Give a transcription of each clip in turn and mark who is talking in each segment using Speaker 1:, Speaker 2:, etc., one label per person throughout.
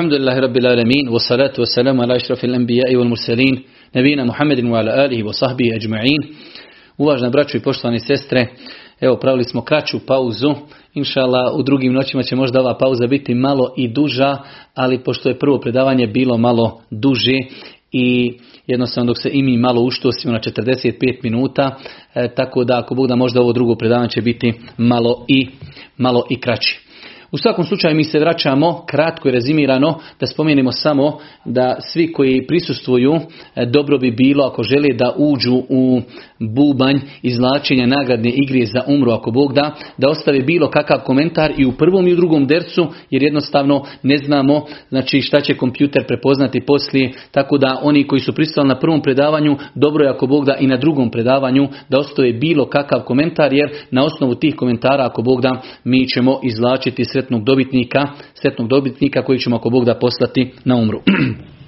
Speaker 1: الحمد لله رب العالمين والصلاة والسلام على أشرف الأنبياء والمرسلين نبينا محمد وعلى آله وصحبه أجمعين Uvažena braćo i poštovane sestre, evo pravili smo kraću pauzu. Inšala u drugim noćima će možda ova pauza biti malo i duža, ali pošto je prvo predavanje bilo malo duže i jednostavno dok se i mi malo uštosimo na 45 minuta, e, tako da ako Bog da možda ovo drugo predavanje će biti malo i, malo i kraće. U svakom slučaju mi se vraćamo, kratko i rezimirano, da spomenemo samo da svi koji prisustvuju, e, dobro bi bilo ako žele da uđu u bubanj izlačenja nagradne igre za umru ako Bog da, da ostave bilo kakav komentar i u prvom i u drugom dercu, jer jednostavno ne znamo znači šta će kompjuter prepoznati poslije, tako da oni koji su pristali na prvom predavanju, dobro je ako Bog da i na drugom predavanju da ostave bilo kakav komentar, jer na osnovu tih komentara ako Bog da mi ćemo izlačiti sretnog dobitnika, sretnog dobitnika koji ćemo ako Bog da poslati na umru.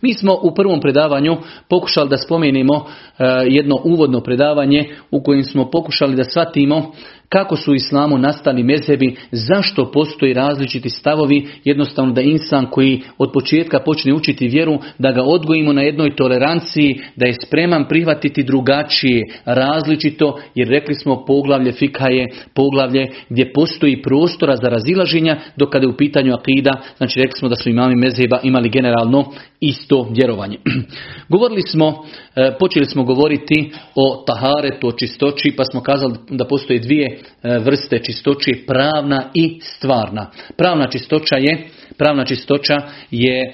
Speaker 1: Mi smo u prvom predavanju pokušali da spomenemo e, jedno uvodno predavanje u kojem smo pokušali da shvatimo kako su u islamu nastali mezebi, zašto postoji različiti stavovi, jednostavno da insan koji od početka počne učiti vjeru, da ga odgojimo na jednoj toleranciji, da je spreman prihvatiti drugačije, različito, jer rekli smo poglavlje fika je poglavlje gdje postoji prostora za razilaženja, dok kada je u pitanju akida, znači rekli smo da su imami mezeba imali generalno isto vjerovanje. Govorili smo, e, počeli smo govoriti o taharetu, o čistoći, pa smo kazali da postoje dvije vrste čistoći, pravna i stvarna. Pravna čistoća je, pravna čistoća je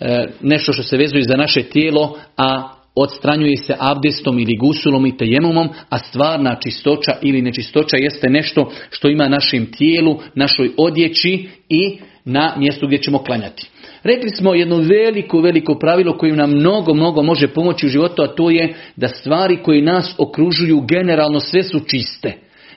Speaker 1: e, nešto što se vezuje za naše tijelo, a odstranjuje se abdestom ili gusulom i tejemumom, a stvarna čistoća ili nečistoća jeste nešto što ima našem tijelu, našoj odjeći i na mjestu gdje ćemo klanjati. Rekli smo jedno veliko, veliko pravilo koje nam mnogo, mnogo može pomoći u životu, a to je da stvari koje nas okružuju generalno sve su čiste.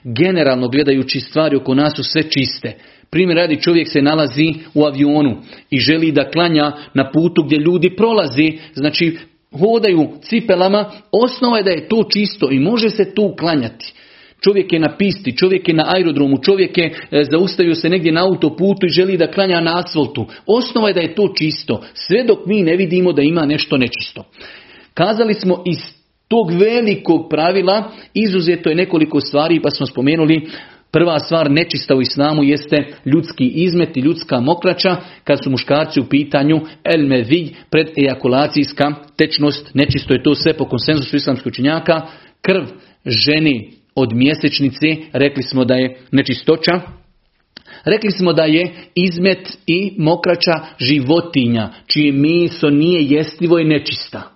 Speaker 1: Generalno gledajući stvari oko nas su sve čiste. Primjer radi čovjek se nalazi u avionu i želi da klanja na putu gdje ljudi prolazi, znači hodaju cipelama, osnova je da je to čisto i može se tu klanjati. Čovjek je na pisti, čovjek je na aerodromu, čovjek je e, zaustavio se negdje na autoputu i želi da klanja na asfaltu. Osnova je da je to čisto, sve dok mi ne vidimo da ima nešto nečisto. Kazali smo iz tog velikog pravila izuzeto je nekoliko stvari pa smo spomenuli Prva stvar nečista u islamu jeste ljudski izmet i ljudska mokraća kad su muškarci u pitanju el medij pred ejakulacijska tečnost. Nečisto je to sve po konsenzusu islamskog učenjaka. Krv ženi od mjesečnice, rekli smo da je nečistoća, Rekli smo da je izmet i mokraća životinja, čije meso nije jestivo i nečista.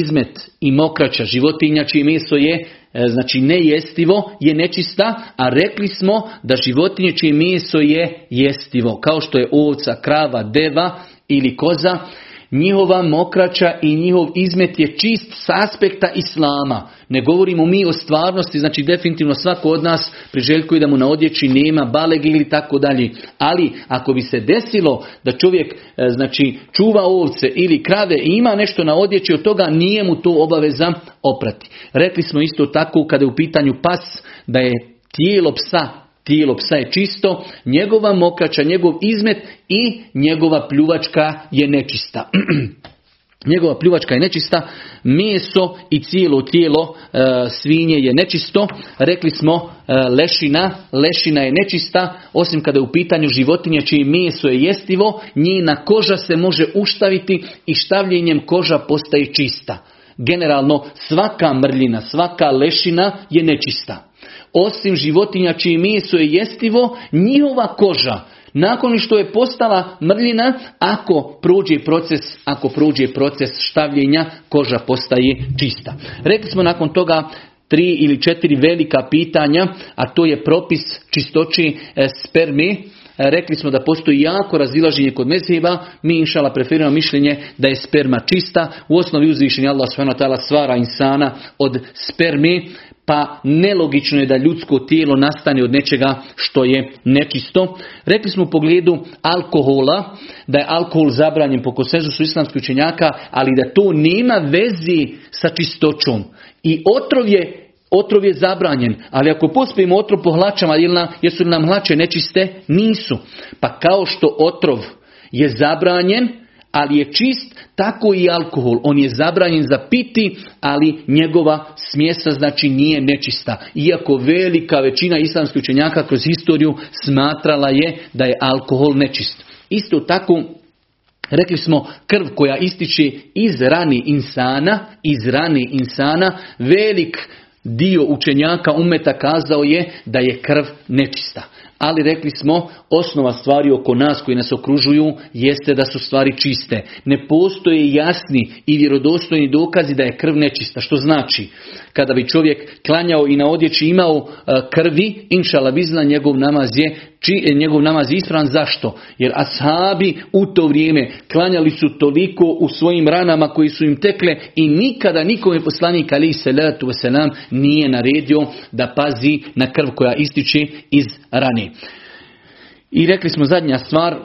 Speaker 1: Izmet i mokraća životinja, čije meso je e, znači nejestivo, je nečista, a rekli smo da životinje čije meso je jestivo, kao što je ovca, krava, deva ili koza, njihova mokraća i njihov izmet je čist s aspekta islama. Ne govorimo mi o stvarnosti, znači definitivno svako od nas priželjkuje da mu na odjeći nema baleg ili tako dalje. Ali ako bi se desilo da čovjek e, znači čuva ovce ili krave i ima nešto na odjeći od toga nije mu to obaveza oprati. Rekli smo isto tako kada je u pitanju pas da je tijelo psa Tijelo psa je čisto, njegova mokrača, njegov izmet i njegova pljuvačka je nečista. njegova pljuvačka je nečista, meso i cijelo tijelo e, svinje je nečisto. Rekli smo e, lešina, lešina je nečista, osim kada je u pitanju životinje čije meso je jestivo, njena koža se može uštaviti i štavljenjem koža postaje čista. Generalno svaka mrljina, svaka lešina je nečista osim životinja čije meso je jestivo, njihova koža, nakon što je postala mrljina, ako prođe proces, ako prođe proces štavljenja, koža postaje čista. Rekli smo nakon toga tri ili četiri velika pitanja, a to je propis čistoći e, spermi. E, rekli smo da postoji jako razilaženje kod mezheba, mi inšala preferiramo mišljenje da je sperma čista, u osnovi uzvišenja Allah s.w.t. stvara insana od spermi, pa nelogično je da ljudsko tijelo nastane od nečega što je nečisto. Rekli smo u pogledu alkohola, da je alkohol zabranjen po konsenzusu islamskih učenjaka, ali da to nema vezi sa čistoćom. I otrov je Otrov je zabranjen, ali ako pospijemo otrov po hlačama, jesu li nam hlače nečiste? Nisu. Pa kao što otrov je zabranjen, ali je čist, tako i alkohol. On je zabranjen za piti, ali njegova smjesa znači nije nečista. Iako velika većina islamskih učenjaka kroz historiju smatrala je da je alkohol nečist. Isto tako Rekli smo krv koja ističe iz rani insana, iz rani insana, velik dio učenjaka umeta kazao je da je krv nečista ali rekli smo osnova stvari oko nas koji nas okružuju jeste da su stvari čiste. Ne postoje jasni i vjerodostojni dokazi da je krv nečista. Što znači? Kada bi čovjek klanjao i na odjeći imao e, krvi, inšala bizna njegov namaz je či, e, njegov namaz je ispravan. Zašto? Jer ashabi u to vrijeme klanjali su toliko u svojim ranama koji su im tekle i nikada nikome poslanik ali salatu wasalam nije naredio da pazi na krv koja ističe iz rane. I rekli smo zadnja stvar,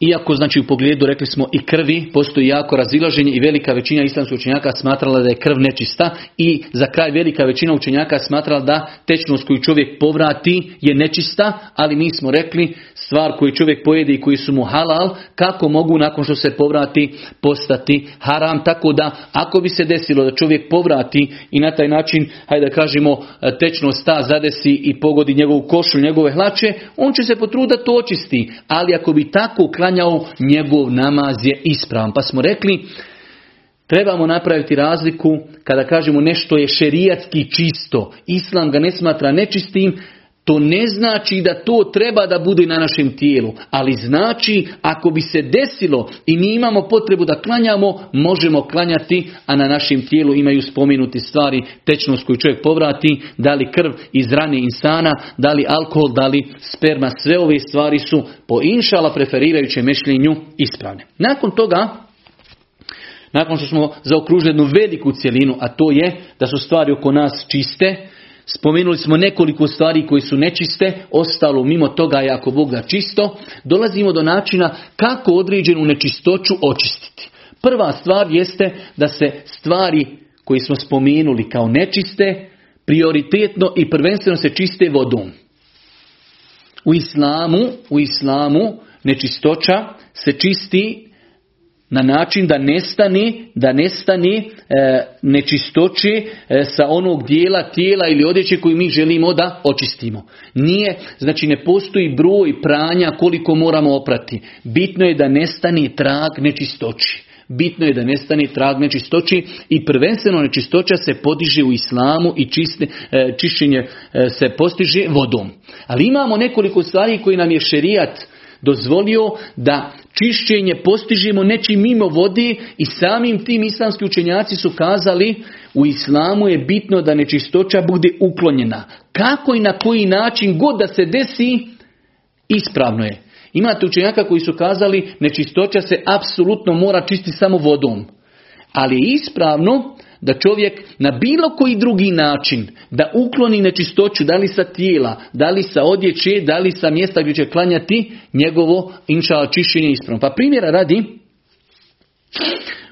Speaker 1: iako znači u pogledu rekli smo i krvi postoji jako razilaženje i velika većina islamskih učenjaka smatrala da je krv nečista i za kraj velika većina učenjaka smatrala da tečnost koju čovjek povrati je nečista, ali mi smo rekli stvar koju čovjek pojede i koji su mu halal, kako mogu nakon što se povrati postati haram. Tako da ako bi se desilo da čovjek povrati i na taj način, hajde da kažemo, tečnost ta zadesi i pogodi njegovu košu, njegove hlače, on će se potruditi to očisti. Ali ako bi tako uklanjao, njegov namaz je ispravan. Pa smo rekli, Trebamo napraviti razliku kada kažemo nešto je šerijatski čisto. Islam ga ne smatra nečistim, to ne znači da to treba da bude na našem tijelu, ali znači ako bi se desilo i mi imamo potrebu da klanjamo, možemo klanjati, a na našem tijelu imaju spomenuti stvari, tečnost koju čovjek povrati, da li krv iz rane insana, da li alkohol, da li sperma, sve ove stvari su po inšala preferirajućem mišljenju ispravne. Nakon toga, nakon što smo zaokružili jednu veliku cjelinu, a to je da su stvari oko nas čiste, Spomenuli smo nekoliko stvari koji su nečiste, ostalo mimo toga je ako Bog da čisto. Dolazimo do načina kako određenu nečistoću očistiti. Prva stvar jeste da se stvari koje smo spomenuli kao nečiste, prioritetno i prvenstveno se čiste vodom. U islamu, u islamu nečistoća se čisti na način da nestane, da nestane e, nečistoće e, sa onog dijela tijela ili odjeće koju mi želimo da očistimo. Nije, znači ne postoji broj pranja koliko moramo oprati. Bitno je da nestane trag nečistoći. Bitno je da nestane trag nečistoći i prvenstveno nečistoća se podiže u islamu i čiste, e, čišćenje se postiže vodom. Ali imamo nekoliko stvari koji nam je šerijat dozvolio da čišćenje postižemo nečim mimo vode i samim tim islamski učenjaci su kazali u islamu je bitno da nečistoća bude uklonjena. Kako i na koji način god da se desi, ispravno je. Imate učenjaka koji su kazali nečistoća se apsolutno mora čistiti samo vodom. Ali ispravno da čovjek na bilo koji drugi način da ukloni nečistoću, da li sa tijela, da li sa odjeće, da li sa mjesta gdje će klanjati, njegovo inša čišćenje ispravno. Pa primjera radi,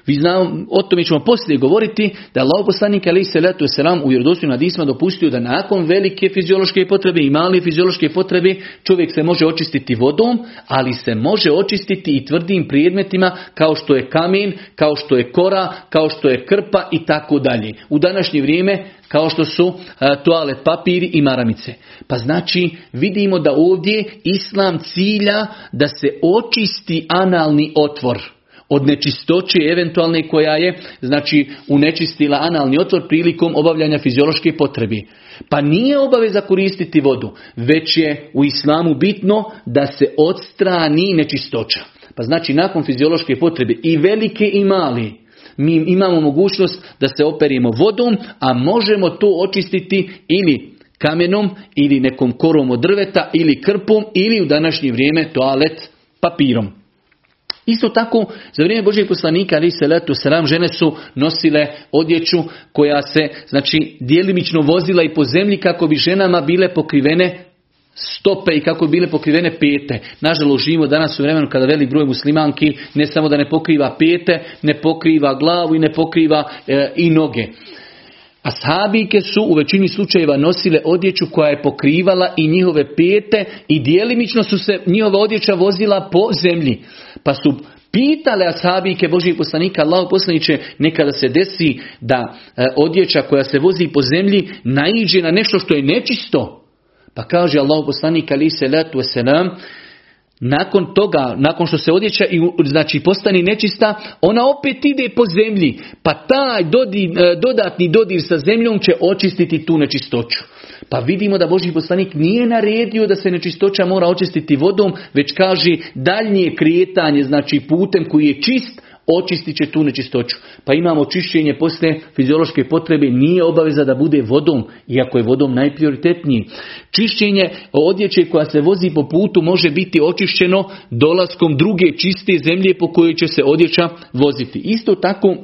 Speaker 1: vi znamo, o tome ćemo poslije govoriti, da Allah poslanik ali se letu selam u vjerodostojnim hadisma dopustio da nakon velike fiziološke potrebe i male fiziološke potrebe čovjek se može očistiti vodom, ali se može očistiti i tvrdim predmetima kao što je kamen, kao što je kora, kao što je krpa i tako dalje. U današnje vrijeme kao što su e, toalet papiri i maramice. Pa znači vidimo da ovdje islam cilja da se očisti analni otvor od nečistoće eventualne koja je znači unečistila analni otvor prilikom obavljanja fiziološke potrebe. Pa nije obaveza koristiti vodu, već je u islamu bitno da se odstrani nečistoća. Pa znači nakon fiziološke potrebe i velike i mali, mi imamo mogućnost da se operimo vodom, a možemo to očistiti ili kamenom ili nekom korom od drveta ili krpom ili u današnje vrijeme toalet papirom. Isto tako, za vrijeme Božijeg poslanika, ali se letu sram, žene su nosile odjeću koja se, znači, dijelimično vozila i po zemlji kako bi ženama bile pokrivene stope i kako bi bile pokrivene pete. Nažalost, živimo danas u vremenu kada velik broj muslimanki ne samo da ne pokriva pete, ne pokriva glavu i ne pokriva e, i noge. Ashabike su u većini slučajeva nosile odjeću koja je pokrivala i njihove pete i dijelimično su se njihova odjeća vozila po zemlji. Pa su pitale ashabike Božih poslanika, Allah poslaniće, nekada se desi da e, odjeća koja se vozi po zemlji naiđe na nešto što je nečisto. Pa kaže Allah poslanik ali se letu selam, nakon toga, nakon što se odjeća i znači postani nečista, ona opet ide po zemlji. Pa taj e, dodatni dodir sa zemljom će očistiti tu nečistoću. Pa vidimo da Boži poslanik nije naredio da se nečistoća mora očistiti vodom, već kaže daljnje krijetanje, znači putem koji je čist, očistit će tu nečistoću. Pa imamo čišćenje poslije fiziološke potrebe, nije obaveza da bude vodom, iako je vodom najprioritetniji. Čišćenje odjeće koja se vozi po putu može biti očišćeno dolaskom druge čiste zemlje po kojoj će se odjeća voziti. Isto tako,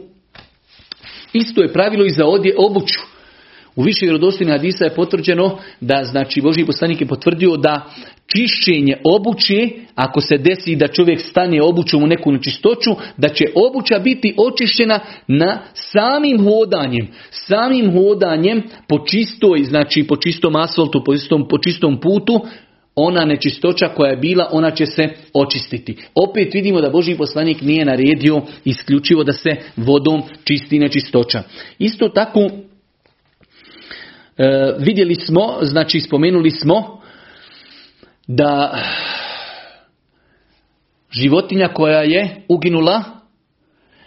Speaker 1: isto je pravilo i za odje obuću. U više vjerodostojnih hadisa je potvrđeno da znači Boži poslanik je potvrdio da čišćenje obuće, ako se desi da čovjek stane obućom u neku nečistoću, da će obuća biti očišćena na samim hodanjem. Samim hodanjem po čistoj, znači po čistom asfaltu, po čistom, po čistom putu, ona nečistoća koja je bila, ona će se očistiti. Opet vidimo da Boži poslanik nije naredio isključivo da se vodom čisti nečistoća. Isto tako e, vidjeli smo, znači spomenuli smo da životinja koja je uginula,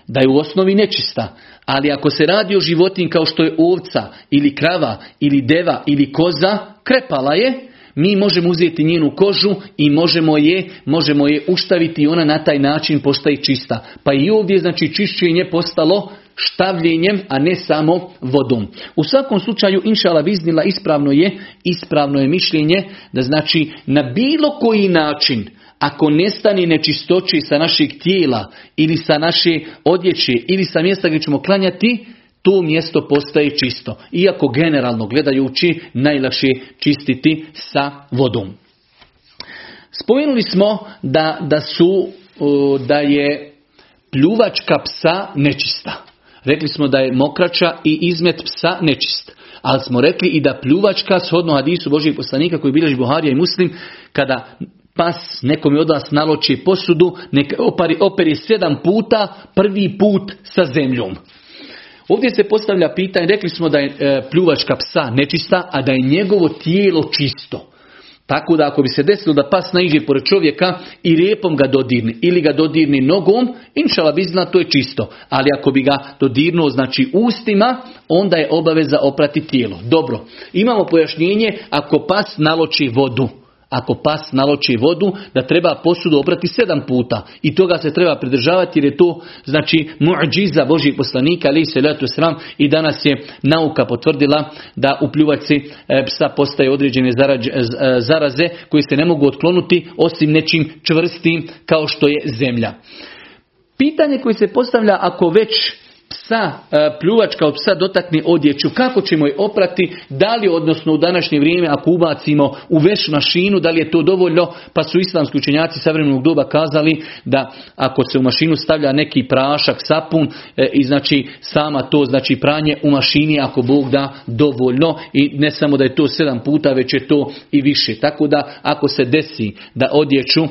Speaker 1: da je u osnovi nečista. Ali ako se radi o životinji kao što je ovca ili krava ili deva ili koza, krepala je, mi možemo uzeti njenu kožu i možemo je, možemo je uštaviti i ona na taj način postaje čista. Pa i ovdje znači čišćenje postalo štavljenjem, a ne samo vodom. U svakom slučaju, inšala viznila, ispravno je, ispravno je mišljenje da znači na bilo koji način, ako nestane nečistoći sa našeg tijela ili sa naše odjeće ili sa mjesta gdje ćemo klanjati, to mjesto postaje čisto. Iako generalno gledajući najlakše čistiti sa vodom. Spomenuli smo da, da su da je pljuvačka psa nečista. Rekli smo da je mokrača i izmet psa nečist. Ali smo rekli i da pljuvačka, shodno hadisu Božih poslanika koji bilježi Buharija i Muslim, kada pas nekom je od vas naloči posudu, neka opari, operi sedam puta, prvi put sa zemljom. Ovdje se postavlja pitanje, rekli smo da je e, pljuvačka psa nečista, a da je njegovo tijelo čisto. Tako da ako bi se desilo da pas naiđe pored čovjeka i lijepom ga dodirni ili ga dodirni nogom, inšala bizna to je čisto. Ali ako bi ga dodirnuo znači ustima, onda je obaveza oprati tijelo. Dobro, imamo pojašnjenje ako pas naloči vodu ako pas naloči vodu, da treba posudu oprati sedam puta. I toga se treba pridržavati jer je to znači muđiza Božih poslanika, ali se letu sram i danas je nauka potvrdila da u pljuvaci e, psa postaje određene e, zaraze koje se ne mogu otklonuti osim nečim čvrstim kao što je zemlja. Pitanje koje se postavlja ako već psa, e, pljuvačka od psa dotakne odjeću, kako ćemo je oprati, da li odnosno u današnje vrijeme ako ubacimo u veš mašinu, da li je to dovoljno, pa su islamski učenjaci savremenog doba kazali da ako se u mašinu stavlja neki prašak, sapun e, i znači sama to znači pranje u mašini ako Bog da dovoljno. I ne samo da je to sedam puta, već je to i više. Tako da ako se desi da odjeću e,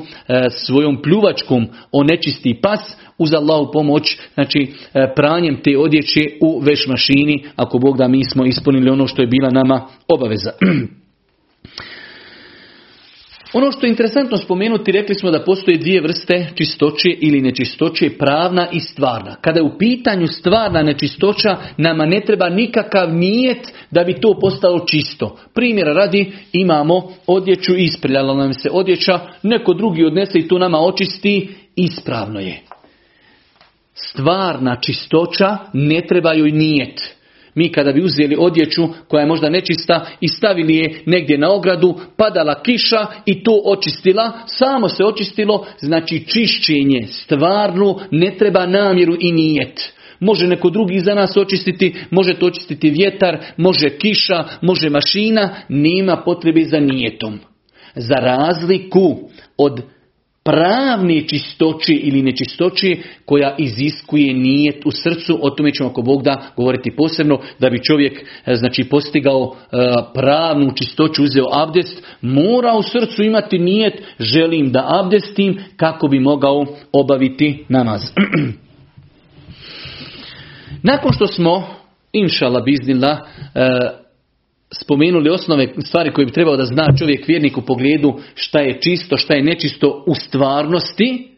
Speaker 1: svojom pljuvačkom onečisti pas, uz Allahu pomoć, znači e, pranjem te odjeće u veš mašini, ako Bog da mi smo ispunili ono što je bila nama obaveza. Ono što je interesantno spomenuti, rekli smo da postoje dvije vrste čistoće ili nečistoće, pravna i stvarna. Kada je u pitanju stvarna nečistoća, nama ne treba nikakav nijet da bi to postalo čisto. Primjera radi, imamo odjeću, ispriljala nam se odjeća, neko drugi odnese i to nama očisti, ispravno je stvarna čistoća ne trebaju i nijet. Mi kada bi uzeli odjeću koja je možda nečista i stavili je negdje na ogradu, padala kiša i to očistila, samo se očistilo, znači čišćenje stvarno ne treba namjeru i nijet. Može neko drugi za nas očistiti, može to očistiti vjetar, može kiša, može mašina, nema potrebe za nijetom. Za razliku od pravne čistoće ili nečistoće koja iziskuje nijet u srcu. O tome ćemo ako Bog da govoriti posebno da bi čovjek e, znači postigao e, pravnu čistoću, uzeo abdest, mora u srcu imati nijet želim da abdestim kako bi mogao obaviti namaz. Nakon što smo, inšala biznila, e, spomenuli osnove stvari koje bi trebao da zna čovjek vjernik u pogledu šta je čisto, šta je nečisto u stvarnosti,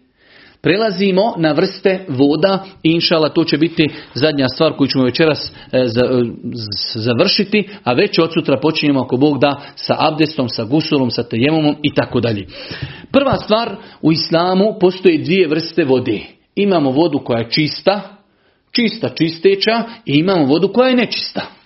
Speaker 1: prelazimo na vrste voda i inšala to će biti zadnja stvar koju ćemo večeras e, završiti, a već od sutra počinjemo ako Bog da sa abdestom, sa gusulom, sa tejemomom i tako dalje. Prva stvar u islamu postoje dvije vrste vode. Imamo vodu koja je čista, čista čisteća i imamo vodu koja je nečista.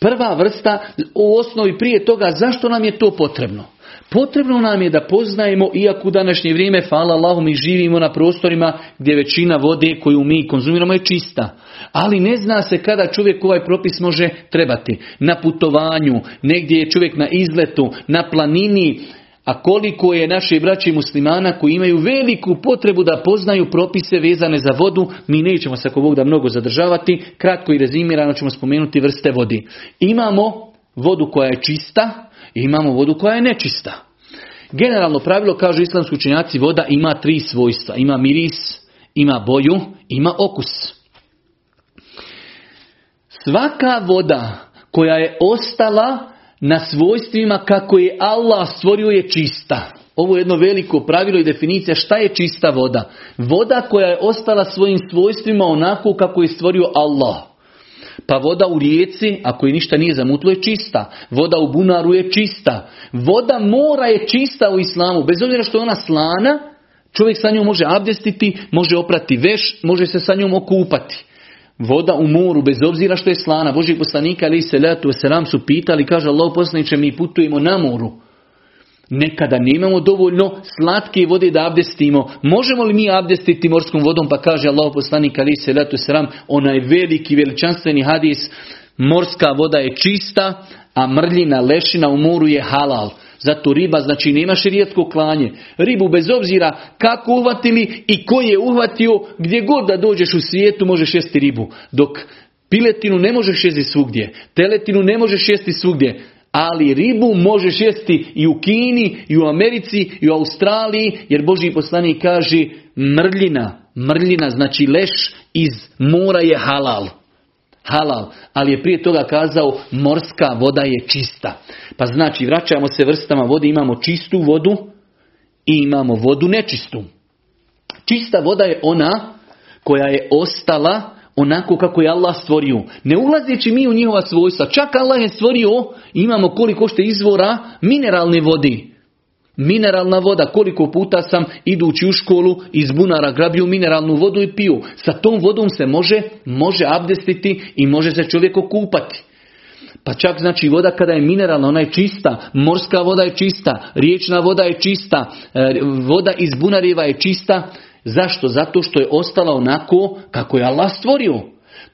Speaker 1: Prva vrsta u osnovi prije toga zašto nam je to potrebno? Potrebno nam je da poznajemo, iako u današnje vrijeme, hvala Allahu, mi živimo na prostorima gdje većina vode koju mi konzumiramo je čista. Ali ne zna se kada čovjek ovaj propis može trebati. Na putovanju, negdje je čovjek na izletu, na planini, a koliko je naše braći muslimana koji imaju veliku potrebu da poznaju propise vezane za vodu, mi nećemo se ako Bog da mnogo zadržavati, kratko i rezimirano ćemo spomenuti vrste vodi. Imamo vodu koja je čista i imamo vodu koja je nečista. Generalno pravilo, kažu islamski učenjaci, voda ima tri svojstva. Ima miris, ima boju, ima okus. Svaka voda koja je ostala na svojstvima kako je Allah stvorio je čista. Ovo je jedno veliko pravilo i definicija šta je čista voda. Voda koja je ostala svojim svojstvima onako kako je stvorio Allah. Pa voda u rijeci, ako je ništa nije zamutlo, je čista. Voda u bunaru je čista. Voda mora je čista u islamu. Bez obzira što je ona slana, čovjek sa njom može abdestiti, može oprati veš, može se sa njom okupati. Voda u moru, bez obzira što je slana. Boži poslanika ali se letu selam su pitali, kaže Allah poslaniče, mi putujemo na moru. Nekada nemamo dovoljno slatke vode da abdestimo. Možemo li mi abdestiti morskom vodom? Pa kaže Allah poslanik ali se letu selam, onaj veliki veličanstveni hadis, morska voda je čista, a mrljina lešina u moru je halal. Zato riba znači nema širijetsko klanje. Ribu bez obzira kako uhvatili i ko je uhvatio, gdje god da dođeš u svijetu možeš jesti ribu. Dok piletinu ne možeš jesti svugdje, teletinu ne možeš jesti svugdje. Ali ribu možeš jesti i u Kini, i u Americi, i u Australiji, jer Boži poslanik kaže mrljina, mrljina znači leš iz mora je halal halal, ali je prije toga kazao morska voda je čista. Pa znači vraćamo se vrstama vode, imamo čistu vodu i imamo vodu nečistu. Čista voda je ona koja je ostala onako kako je Allah stvorio. Ne ulazeći mi u njihova svojstva. Čak Allah je stvorio, imamo koliko što izvora mineralne vode. Mineralna voda, koliko puta sam idući u školu iz bunara grabio mineralnu vodu i piju. Sa tom vodom se može, može abdestiti i može se čovjek okupati. Pa čak znači voda kada je mineralna, ona je čista, morska voda je čista, riječna voda je čista, e, voda iz bunariva je čista. Zašto? Zato što je ostala onako kako je Allah stvorio.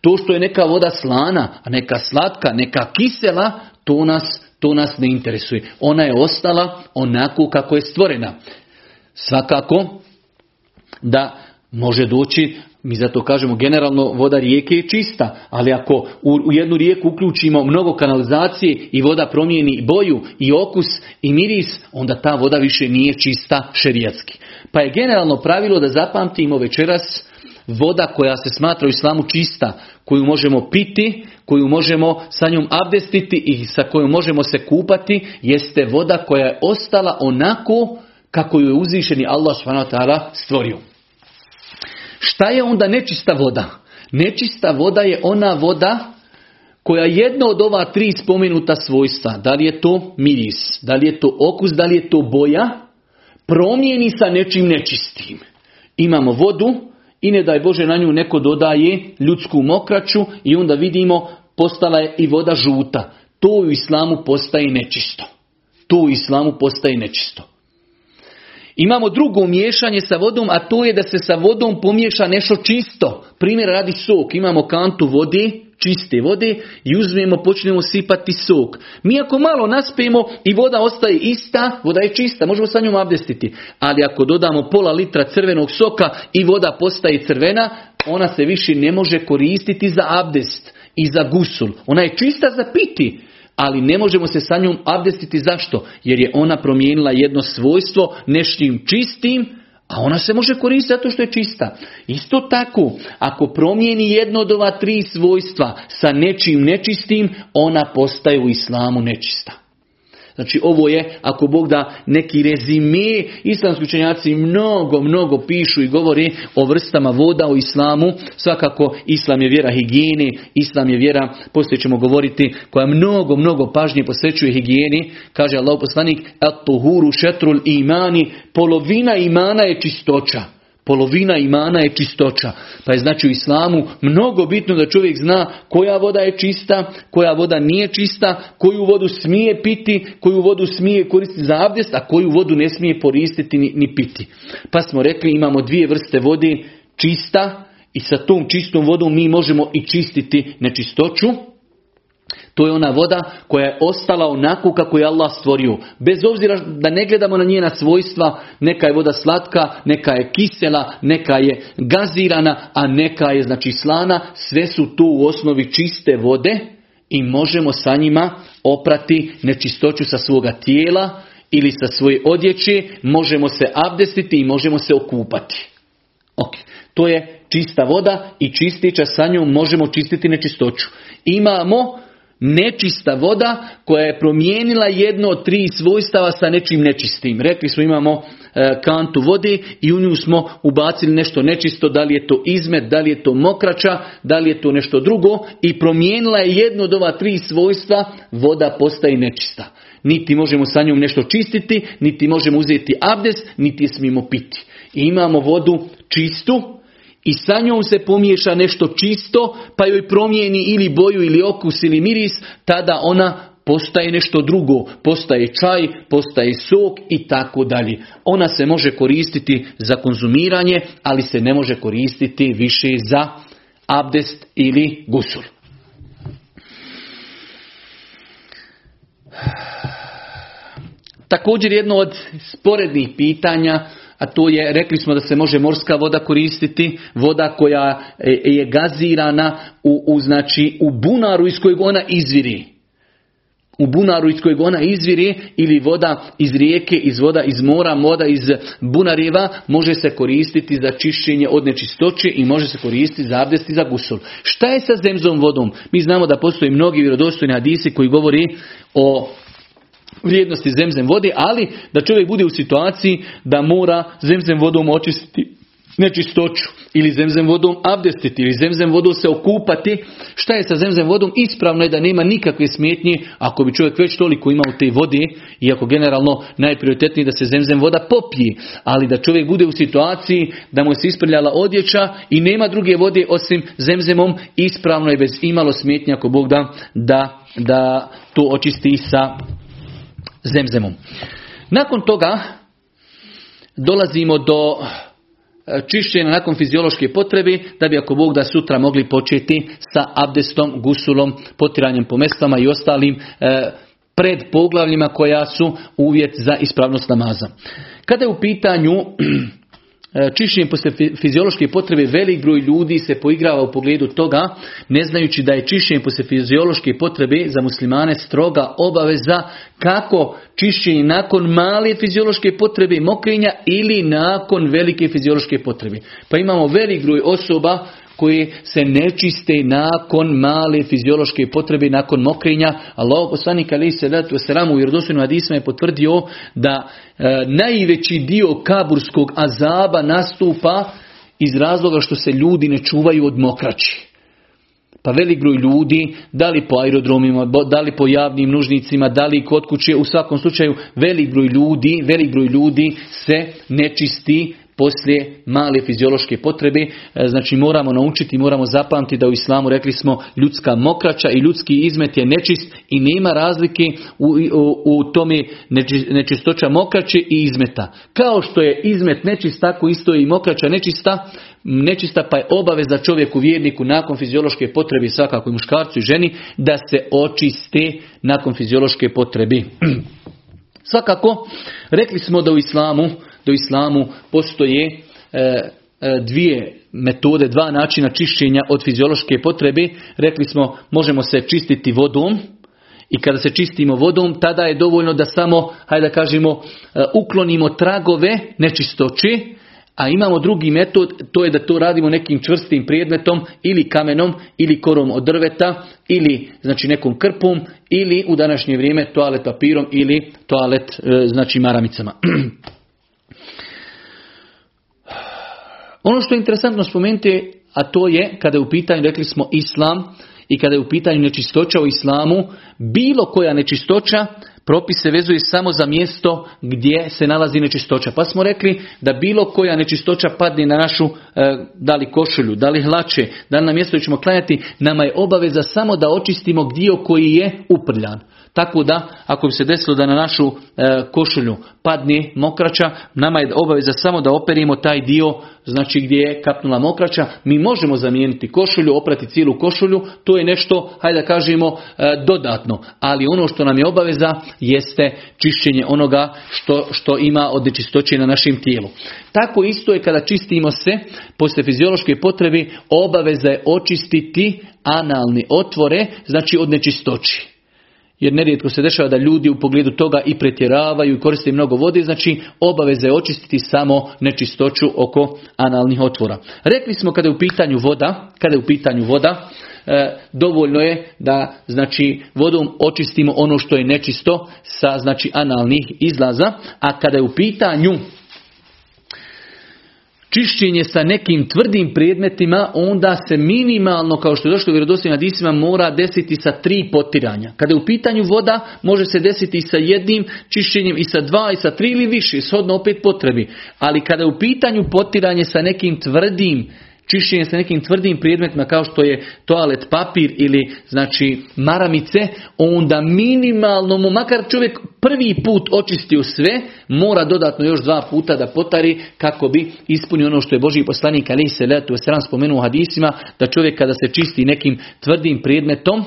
Speaker 1: To što je neka voda slana, a neka slatka, neka kisela, to nas to nas ne interesuje. Ona je ostala onako kako je stvorena. Svakako da može doći, mi zato kažemo generalno voda rijeke je čista, ali ako u, jednu rijeku uključimo mnogo kanalizacije i voda promijeni boju i okus i miris, onda ta voda više nije čista šerijatski. Pa je generalno pravilo da zapamtimo večeras voda koja se smatra u islamu čista, koju možemo piti, koju možemo sa njom abdestiti i sa kojom možemo se kupati, jeste voda koja je ostala onako kako ju je uzvišeni Allah s.w.t. stvorio. Šta je onda nečista voda? Nečista voda je ona voda koja jedno od ova tri spomenuta svojstva, da li je to miris, da li je to okus, da li je to boja, promijeni sa nečim nečistim. Imamo vodu i ne daj Bože na nju neko dodaje ljudsku mokraću i onda vidimo postala je i voda žuta. To u islamu postaje nečisto. To u islamu postaje nečisto. Imamo drugo miješanje sa vodom, a to je da se sa vodom pomiješa nešto čisto. Primjer radi sok. Imamo kantu vode, čiste vode i uzmemo, počnemo sipati sok. Mi ako malo naspijemo i voda ostaje ista, voda je čista, možemo sa njom abdestiti. Ali ako dodamo pola litra crvenog soka i voda postaje crvena, ona se više ne može koristiti za abdest i za gusul. Ona je čista za piti, ali ne možemo se sa njom abdestiti. Zašto? Jer je ona promijenila jedno svojstvo neštim čistim, a ona se može koristiti zato što je čista. Isto tako, ako promijeni jedno od ova tri svojstva sa nečim nečistim, ona postaje u islamu nečista. Znači ovo je, ako Bog da neki rezime, islamski učenjaci mnogo, mnogo pišu i govori o vrstama voda u islamu. Svakako islam je vjera higijeni, islam je vjera, poslije ćemo govoriti, koja mnogo, mnogo pažnje posvećuje higijeni. Kaže Allah poslanik, at tuhuru šetrul imani, polovina imana je čistoća. Polovina imana je čistoća. Pa je znači u islamu mnogo bitno da čovjek zna koja voda je čista, koja voda nije čista, koju vodu smije piti, koju vodu smije koristiti za abdest, a koju vodu ne smije koristiti ni, ni piti. Pa smo rekli imamo dvije vrste vode, čista i sa tom čistom vodom mi možemo i čistiti nečistoću. To je ona voda koja je ostala onako kako je Allah stvorio. Bez obzira da ne gledamo na njena svojstva, neka je voda slatka, neka je kisela, neka je gazirana, a neka je znači slana. Sve su tu u osnovi čiste vode i možemo sa njima oprati nečistoću sa svoga tijela ili sa svoje odjeće, možemo se abdestiti i možemo se okupati. Ok, to je čista voda i čistića sa njom možemo čistiti nečistoću. Imamo nečista voda koja je promijenila jedno od tri svojstava sa nečim nečistim. Rekli smo imamo e, kantu vode i u nju smo ubacili nešto nečisto, da li je to izmet, da li je to mokrača, da li je to nešto drugo i promijenila je jedno od ova tri svojstva, voda postaje nečista. Niti možemo sa njom nešto čistiti, niti možemo uzeti abdes, niti je smijemo piti. I imamo vodu čistu, i sa njom se pomiješa nešto čisto, pa joj promijeni ili boju ili okus ili miris, tada ona postaje nešto drugo, postaje čaj, postaje sok i tako dalje. Ona se može koristiti za konzumiranje, ali se ne može koristiti više za abdest ili gusul. Također jedno od sporednih pitanja a to je, rekli smo da se može morska voda koristiti, voda koja je gazirana u, u, znači, u bunaru iz kojeg ona izviri. U bunaru iz kojeg ona izviri ili voda iz rijeke, iz voda iz mora, voda iz bunareva može se koristiti za čišćenje od nečistoće i može se koristiti za abdest i za gusul. Šta je sa zemzom vodom? Mi znamo da postoji mnogi vjerodostojni hadisi koji govori o vrijednosti zemzem vode, ali da čovjek bude u situaciji da mora zemzem vodom očistiti nečistoću ili zemzem vodom abdestiti ili zemzem vodom se okupati. Šta je sa zemzem vodom? Ispravno je da nema nikakve smetnje ako bi čovjek već toliko imao te vode, iako generalno najprioritetnije da se zemzem voda popije, ali da čovjek bude u situaciji da mu se isprljala odjeća i nema druge vode osim zemzemom, ispravno je bez imalo smetnje ako Bog da, da, da to očisti sa zemzemom. Nakon toga dolazimo do e, čišćenja nakon fiziološke potrebe, da bi ako Bog da sutra mogli početi sa abdestom, gusulom, potiranjem po mestama i ostalim e, pred poglavljima koja su uvjet za ispravnost namaza. Kada je u pitanju čišćenjem poslije fiziološke potrebe velik broj ljudi se poigrava u pogledu toga, ne znajući da je čišćenje poslije fiziološke potrebe za muslimane stroga obaveza kako čišćenje nakon male fiziološke potrebe mokrenja ili nakon velike fiziološke potrebe. Pa imamo velik broj osoba koji se nečiste nakon male fiziološke potrebe, nakon mokrenja. Allah poslanik ali se letu seramu u vjerodostojnom hadisma je potvrdio da e, najveći dio kaburskog azaba nastupa iz razloga što se ljudi ne čuvaju od mokraći. Pa velik broj ljudi, da li po aerodromima, da li po javnim nužnicima, da li kod kuće, u svakom slučaju velik broj ljudi, velik broj ljudi se nečisti poslije male fiziološke potrebe. E, znači moramo naučiti, moramo zapamtiti da u islamu rekli smo ljudska mokraća i ljudski izmet je nečist i nema razlike u, u, u tome nečistoća mokraće i izmeta. Kao što je izmet nečist, tako isto je i mokraća nečista, nečista pa je obaveza čovjeku vjerniku nakon fiziološke potrebe svakako i muškarcu i ženi da se očiste nakon fiziološke potrebe. Svakako, rekli smo da u islamu, da u islamu postoje e, e, dvije metode, dva načina čišćenja od fiziološke potrebe. Rekli smo, možemo se čistiti vodom, i kada se čistimo vodom, tada je dovoljno da samo, hajde da kažemo, e, uklonimo tragove nečistoće, a imamo drugi metod, to je da to radimo nekim čvrstim predmetom ili kamenom ili korom od drveta ili znači nekom krpom ili u današnje vrijeme toalet papirom ili toalet znači maramicama. Ono što je interesantno spomenuti, a to je kada je u pitanju, rekli smo islam i kada je u pitanju nečistoća u islamu, bilo koja nečistoća propis se vezuje samo za mjesto gdje se nalazi nečistoća. Pa smo rekli da bilo koja nečistoća padne na našu, e, da li košulju, da li hlače, da li na mjesto ćemo klanjati, nama je obaveza samo da očistimo dio koji je uprljan. Tako da, ako bi se desilo da na našu e, košulju padne mokraća, nama je obaveza samo da operimo taj dio, znači gdje je kapnula mokraća, mi možemo zamijeniti košulju, oprati cijelu košulju, to je nešto, hajde da kažemo, e, dodatno. Ali ono što nam je obaveza jeste čišćenje onoga što, što ima od nečistoće na našem tijelu. Tako isto je kada čistimo se, poslije fiziološke potrebe, obaveza je očistiti analni otvore, znači od nečistoći jer nerijetko se dešava da ljudi u pogledu toga i pretjeravaju i koriste mnogo vode, znači obaveza je očistiti samo nečistoću oko analnih otvora. Rekli smo kada je u pitanju voda, kada je u pitanju voda, e, dovoljno je da znači vodom očistimo ono što je nečisto sa znači analnih izlaza, a kada je u pitanju čišćenje sa nekim tvrdim predmetima, onda se minimalno, kao što je došlo u vjerodostojnim hadisima, mora desiti sa tri potiranja. Kada je u pitanju voda, može se desiti sa jednim čišćenjem, i sa dva, i sa tri ili više, shodno opet potrebi. Ali kada je u pitanju potiranje sa nekim tvrdim čišćenje sa nekim tvrdim predmetima kao što je toalet papir ili znači maramice, onda minimalno mu makar čovjek prvi put očistio sve, mora dodatno još dva puta da potari kako bi ispunio ono što je Boži poslanik ali se letu spomenuo u hadisima, da čovjek kada se čisti nekim tvrdim predmetom,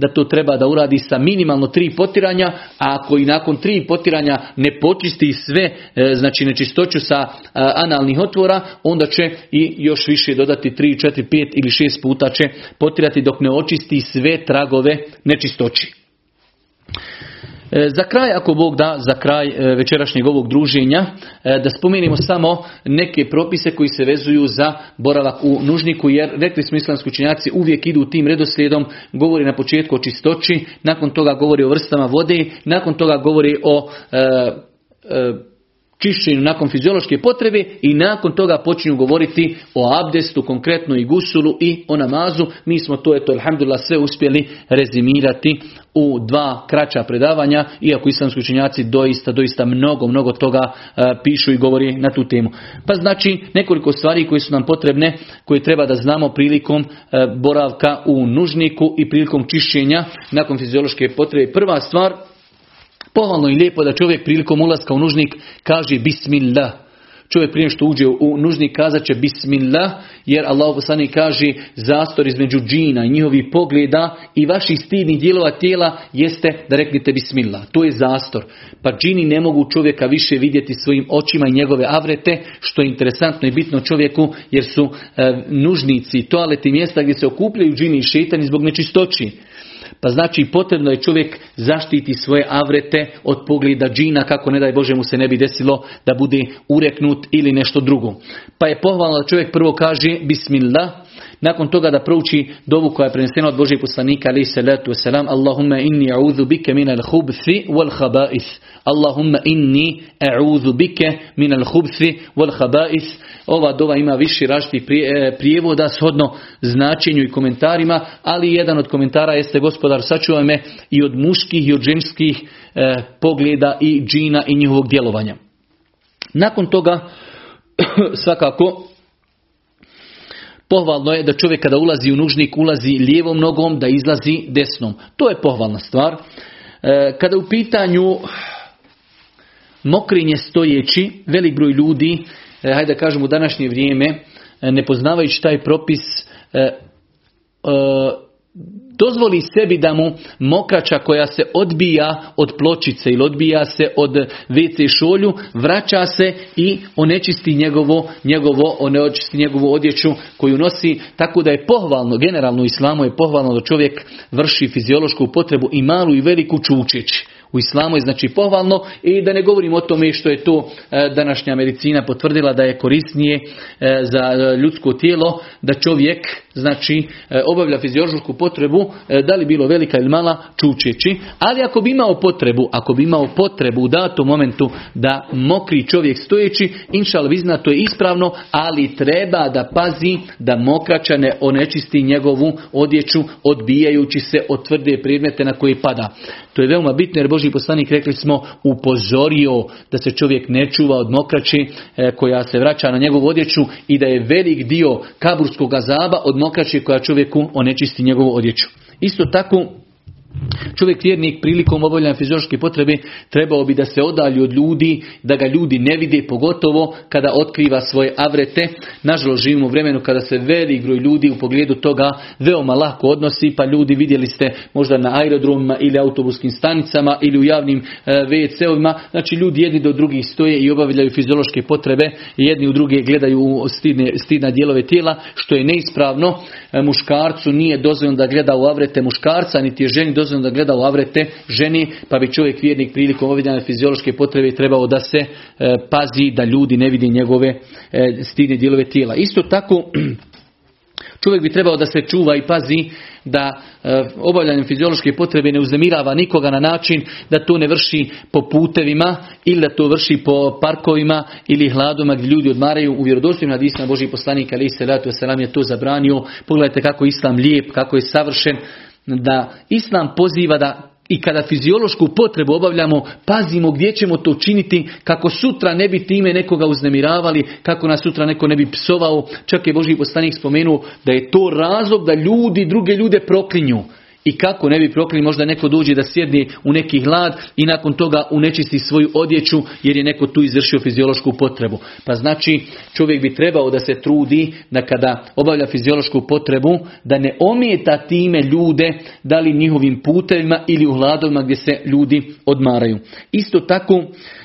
Speaker 1: da to treba da uradi sa minimalno tri potiranja, a ako i nakon tri potiranja ne počisti sve, e, znači nečistoću sa e, analnih otvora, onda će i još više dodati 3, 4, 5 ili 6 puta će potirati dok ne očisti sve tragove nečistoći. E, za kraj, ako Bog da, za kraj e, večerašnjeg ovog druženja, e, da spomenimo samo neke propise koji se vezuju za boravak u nužniku, jer rekli smo islamski učenjaci uvijek idu tim redoslijedom, govori na početku o čistoći, nakon toga govori o vrstama vode, nakon toga govori o čišćenju nakon fiziološke potrebe i nakon toga počinju govoriti o abdestu, konkretno i gusulu i o namazu. Mi smo to, eto, alhamdulillah, sve uspjeli rezimirati u dva kraća predavanja, iako islamski učenjaci doista, doista mnogo, mnogo toga e, pišu i govori na tu temu. Pa znači nekoliko stvari koje su nam potrebne, koje treba da znamo prilikom e, boravka u nužniku i prilikom čišćenja nakon fiziološke potrebe. Prva stvar, Pohvalno i lijepo da čovjek prilikom ulaska u nužnik kaže bismillah. Čovjek prije što uđe u nužnik kazat će bismillah, jer Allah poslani kaže zastor između džina i njihovih pogleda i vaših stidnih dijelova tijela jeste da reknete bismillah. To je zastor. Pa džini ne mogu čovjeka više vidjeti svojim očima i njegove avrete, što je interesantno i bitno čovjeku, jer su e, nužnici, toaleti, mjesta gdje se okupljaju džini i šetani zbog nečistoći. Pa znači potrebno je čovjek zaštiti svoje avrete od pogleda džina kako ne daj Bože mu se ne bi desilo da bude ureknut ili nešto drugo. Pa je pohvalno da čovjek prvo kaže Bismillah, nakon toga da prouči dovu koja je prenesena od Božih poslanika ali salatu wasalam Allahumma inni a'udhu bike min al-khubthi wal khaba'ith Allahumma inni a'udhu bike min al-khubthi wal khaba'ith ova dova ima više različitih e, prijevoda shodno značenju i komentarima, ali jedan od komentara jeste gospodar sačuvaj me i od muških i od ženskih e, pogleda i džina i njihovog djelovanja. Nakon toga svakako Pohvalno je da čovjek kada ulazi u nužnik ulazi lijevom nogom, da izlazi desnom. To je pohvalna stvar. E, kada u pitanju mokrinje stojeći, velik broj ljudi E, hajde da kažemo u današnje vrijeme, ne poznavajući taj propis dozvoli sebi da mu mokača koja se odbija od pločice ili odbija se od WC šolju, vraća se i onečisti njegovo, njegovo, onečisti njegovu odjeću koju nosi, tako da je pohvalno, generalno u islamu je pohvalno da čovjek vrši fiziološku potrebu i malu i veliku čučeći u islamu je znači pohvalno i da ne govorim o tome što je to e, današnja medicina potvrdila da je korisnije e, za e, ljudsko tijelo da čovjek znači obavlja fiziološku potrebu da li bilo velika ili mala čučeći. Ali ako bi imao potrebu ako bi imao potrebu u datom momentu da mokri čovjek stojeći inšal vizna to je ispravno ali treba da pazi da mokrača ne onečisti njegovu odjeću odbijajući se od tvrde predmete na koji pada. To je veoma bitno jer Boži poslanik rekli smo upozorio da se čovjek ne čuva od mokraći e, koja se vraća na njegovu odjeću i da je velik dio kaburskog azaba od mokraći koja čovjeku onečisti njegovu odjeću. Isto tako Čovjek vjernik prilikom obavljanja fiziološke potrebe trebao bi da se odalji od ljudi, da ga ljudi ne vide, pogotovo kada otkriva svoje avrete. Nažalost živimo u vremenu kada se velik broj ljudi u pogledu toga veoma lako odnosi, pa ljudi vidjeli ste možda na aerodromima ili autobuskim stanicama ili u javnim e, WC-ovima, znači ljudi jedni do drugih stoje i obavljaju fiziološke potrebe, jedni u druge gledaju stidne, stidna dijelove tijela, što je neispravno. E, muškarcu nije dozvoljeno da gleda u avrete muškarca, niti je ženi dozvoljeno da gleda u avrete ženi, pa bi čovjek vjernik prilikom obavljanja fiziološke potrebe trebao da se e, pazi da ljudi ne vidi njegove e, stidne dijelove tijela. Isto tako Čovjek bi trebao da se čuva i pazi da e, obavljanjem fiziološke potrebe ne uznemirava nikoga na način da to ne vrši po putevima ili da to vrši po parkovima ili hladoma gdje ljudi odmaraju u vjerodostojnim hadisima Božih poslanika ali se selam je to zabranio. Pogledajte kako islam lijep, kako je savršen da islam poziva da i kada fiziološku potrebu obavljamo, pazimo gdje ćemo to činiti, kako sutra ne bi time nekoga uznemiravali, kako nas sutra neko ne bi psovao. Čak je Boži poslanik spomenuo da je to razlog da ljudi druge ljude proklinju. I kako ne bi proklili, možda neko dođe da sjedne u neki hlad i nakon toga unečisti svoju odjeću jer je neko tu izvršio fiziološku potrebu. Pa znači čovjek bi trebao da se trudi da kada obavlja fiziološku potrebu da ne ometa time ljude da li njihovim putevima ili u hladovima gdje se ljudi odmaraju. Isto tako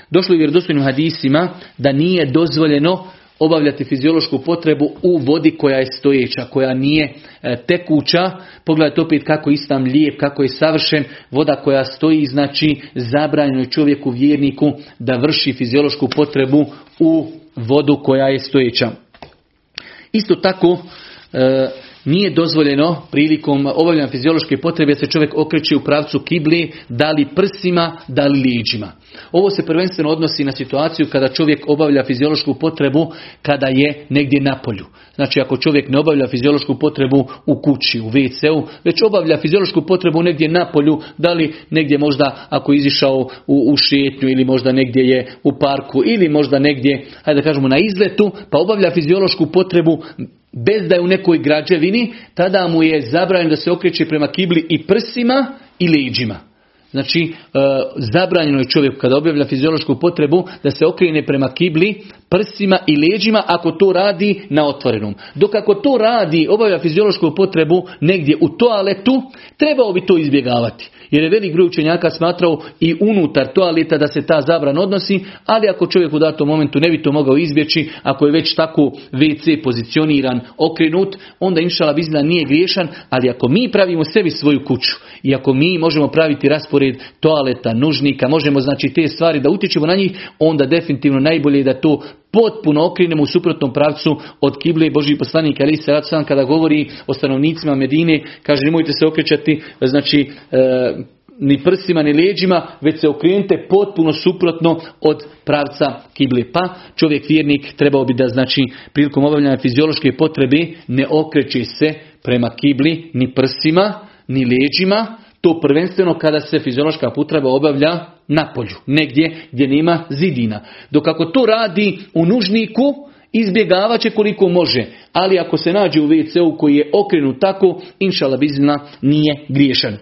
Speaker 1: došlo je vjerodostojnim hadisima da nije dozvoljeno obavljati fiziološku potrebu u vodi koja je stojeća, koja nije e, tekuća. Pogledajte opet kako je istam lijep, kako je savršen. Voda koja stoji, znači zabranjeno je čovjeku vjerniku da vrši fiziološku potrebu u vodu koja je stojeća. Isto tako, e, nije dozvoljeno prilikom obavljanja fiziološke potrebe se čovjek okreće u pravcu kibli, da li prsima, da li liđima. Ovo se prvenstveno odnosi na situaciju kada čovjek obavlja fiziološku potrebu kada je negdje na polju. Znači ako čovjek ne obavlja fiziološku potrebu u kući, u WC-u, već obavlja fiziološku potrebu negdje na polju, da li negdje možda ako je izišao u, u šetnju ili možda negdje je u parku ili možda negdje, hajde da kažemo na izletu, pa obavlja fiziološku potrebu bez da je u nekoj građevini, tada mu je zabranjeno da se okreće prema kibli i prsima i leđima. Znači, e, zabranjeno je čovjek kada objavlja fiziološku potrebu da se okrene prema kibli, prsima i leđima ako to radi na otvorenom. Dok ako to radi, obavlja fiziološku potrebu negdje u toaletu, trebao bi to izbjegavati. Jer je velik broj učenjaka smatrao i unutar toaleta da se ta zabran odnosi, ali ako čovjek u datom momentu ne bi to mogao izbjeći, ako je već tako WC pozicioniran, okrenut, onda inšala bizna nije griješan, ali ako mi pravimo sebi svoju kuću i ako mi možemo praviti raspored toaleta, nužnika, možemo znači te stvari da utječemo na njih, onda definitivno najbolje je da to potpuno okrenemo u suprotnom pravcu od kible Boži poslanik ali sam kada govori o stanovnicima Medine, kaže nemojte se okrećati, znači e, ni prsima ni leđima, već se okrenite potpuno suprotno od pravca kible. Pa čovjek vjernik trebao bi da znači prilikom obavljanja fiziološke potrebe ne okreće se prema kibli ni prsima ni leđima, to prvenstveno kada se fiziološka potreba obavlja na polju, negdje gdje nema zidina. Dok ako to radi u nužniku, izbjegavat će koliko može. Ali ako se nađe u WC-u koji je okrenut tako, inšala bizna nije griješan.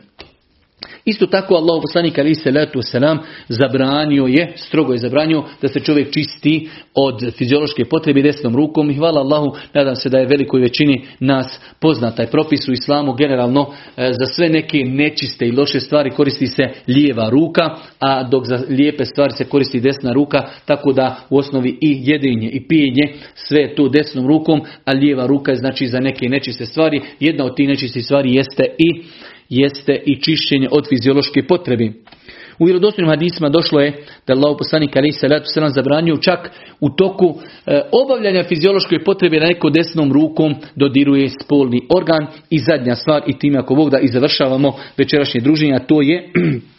Speaker 1: Isto tako Allah poslanik ali se letu selam zabranio je, strogo je zabranio da se čovjek čisti od fiziološke potrebe desnom rukom i hvala Allahu, nadam se da je velikoj većini nas poznat taj propis u islamu generalno e, za sve neke nečiste i loše stvari koristi se lijeva ruka, a dok za lijepe stvari se koristi desna ruka, tako da u osnovi i jedenje i pijenje sve je to desnom rukom, a lijeva ruka je znači za neke nečiste stvari. Jedna od tih nečistih stvari jeste i jeste i čišćenje od fiziološke potrebi. U vjerodostojnim hadisima došlo je da Allah poslanik ali se letu selam zabranio čak u toku e, obavljanja fiziološke potrebe na neko desnom rukom dodiruje spolni organ i zadnja stvar i time ako Bog da i završavamo večerašnje druženje, a to je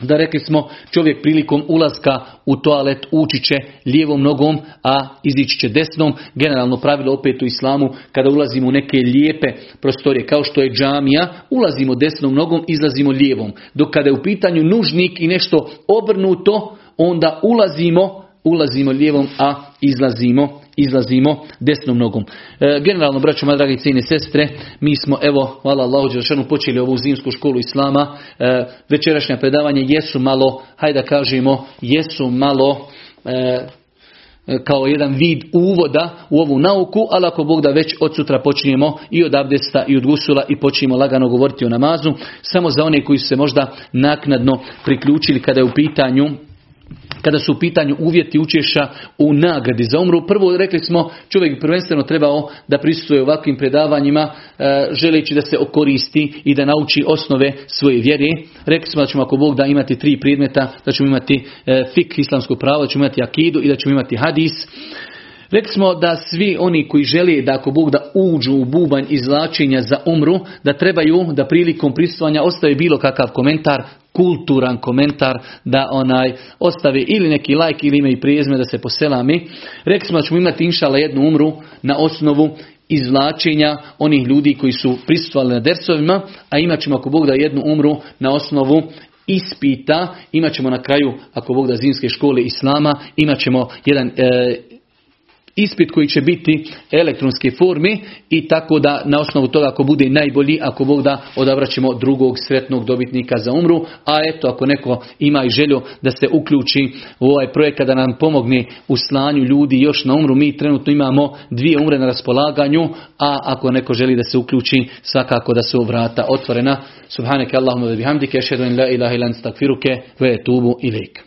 Speaker 1: da rekli smo čovjek prilikom ulaska u toalet ući će lijevom nogom, a izići će desnom. Generalno pravilo opet u islamu kada ulazimo u neke lijepe prostorije kao što je džamija, ulazimo desnom nogom, izlazimo lijevom. Dok kada je u pitanju nužnik i nešto obrnuto, onda ulazimo, ulazimo lijevom, a izlazimo izlazimo desnom nogom. E, generalno, braćo, moja dragi cijene sestre, mi smo, evo, hvala Allahu Đelšanu, počeli ovu zimsku školu Islama. E, večerašnja predavanja jesu malo, hajde da kažemo, jesu malo... E, kao jedan vid uvoda u ovu nauku, ali ako Bog da već od sutra počinjemo i od abdesta i od gusula i počinjemo lagano govoriti o namazu, samo za one koji su se možda naknadno priključili kada je u pitanju kada su u pitanju uvjeti učeša u nagradi za umru. Prvo rekli smo čovjek prvenstveno trebao da prisustuje ovakvim predavanjima e, želeći da se okoristi i da nauči osnove svoje vjere. Rekli smo da ćemo ako Bog da imati tri predmeta, da ćemo imati e, fik islamsko pravo, da ćemo imati akidu i da ćemo imati hadis. Rekli smo da svi oni koji žele da ako Bog da uđu u bubanj izlačenja za umru, da trebaju da prilikom prisustvovanja ostave bilo kakav komentar, kulturan komentar, da onaj ostave ili neki like ili ime i prijezme da se poselami. Rekli smo da ćemo imati inšala jednu umru na osnovu izvlačenja onih ljudi koji su prisustvovali na dercovima, a imat ćemo ako Bog da jednu umru na osnovu ispita, imat ćemo na kraju, ako Bog da zimske škole Islama, imat ćemo jedan e, ispit koji će biti elektronske forme i tako da na osnovu toga ako bude najbolji, ako Bog da odabrat ćemo drugog sretnog dobitnika za umru, a eto ako neko ima i želju da se uključi u ovaj projekt da nam pomogne u slanju ljudi još na umru, mi trenutno imamo dvije umre na raspolaganju, a ako neko želi da se uključi svakako da su vrata otvorena. Subhaneke Allahumma wa bihamdike, la ilaha illa anta astaghfiruke wa atubu ilaik.